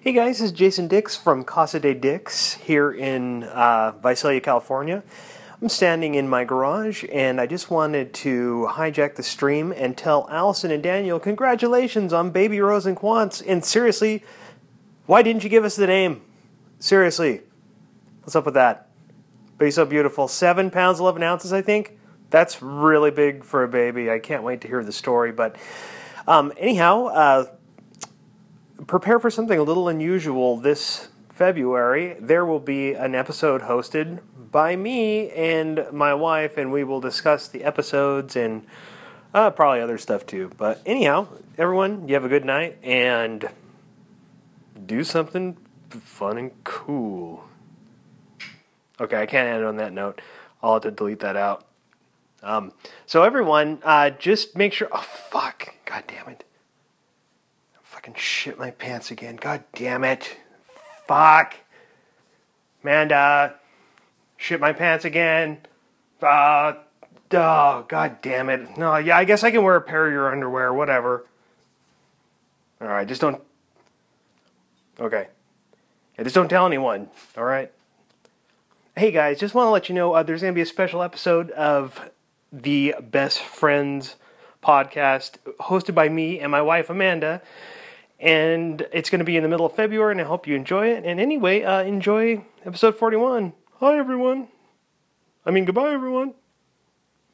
Hey guys, this is Jason Dix from Casa de Dix here in uh, Visalia, California. I'm standing in my garage and I just wanted to hijack the stream and tell Allison and Daniel congratulations on Baby Rosencrantz. And seriously, why didn't you give us the name? Seriously, what's up with that? But he's so beautiful. Seven pounds, 11 ounces, I think. That's really big for a baby. I can't wait to hear the story. But um, anyhow, uh, prepare for something a little unusual this February. There will be an episode hosted by me and my wife, and we will discuss the episodes and uh, probably other stuff too. But anyhow, everyone, you have a good night and do something fun and cool. Okay, I can't end on that note. I'll have to delete that out. Um, so everyone, uh, just make sure. Oh fuck! God damn it! Fucking shit my pants again. God damn it! Fuck! Amanda, shit my pants again. Uh, oh god damn it! No, yeah, I guess I can wear a pair of your underwear. Whatever. All right, just don't. Okay. Yeah, just don't tell anyone. All right. Hey guys, just want to let you know uh, there's going to be a special episode of the Best Friends podcast hosted by me and my wife Amanda. And it's going to be in the middle of February, and I hope you enjoy it. And anyway, uh, enjoy episode 41. Hi, everyone. I mean, goodbye, everyone.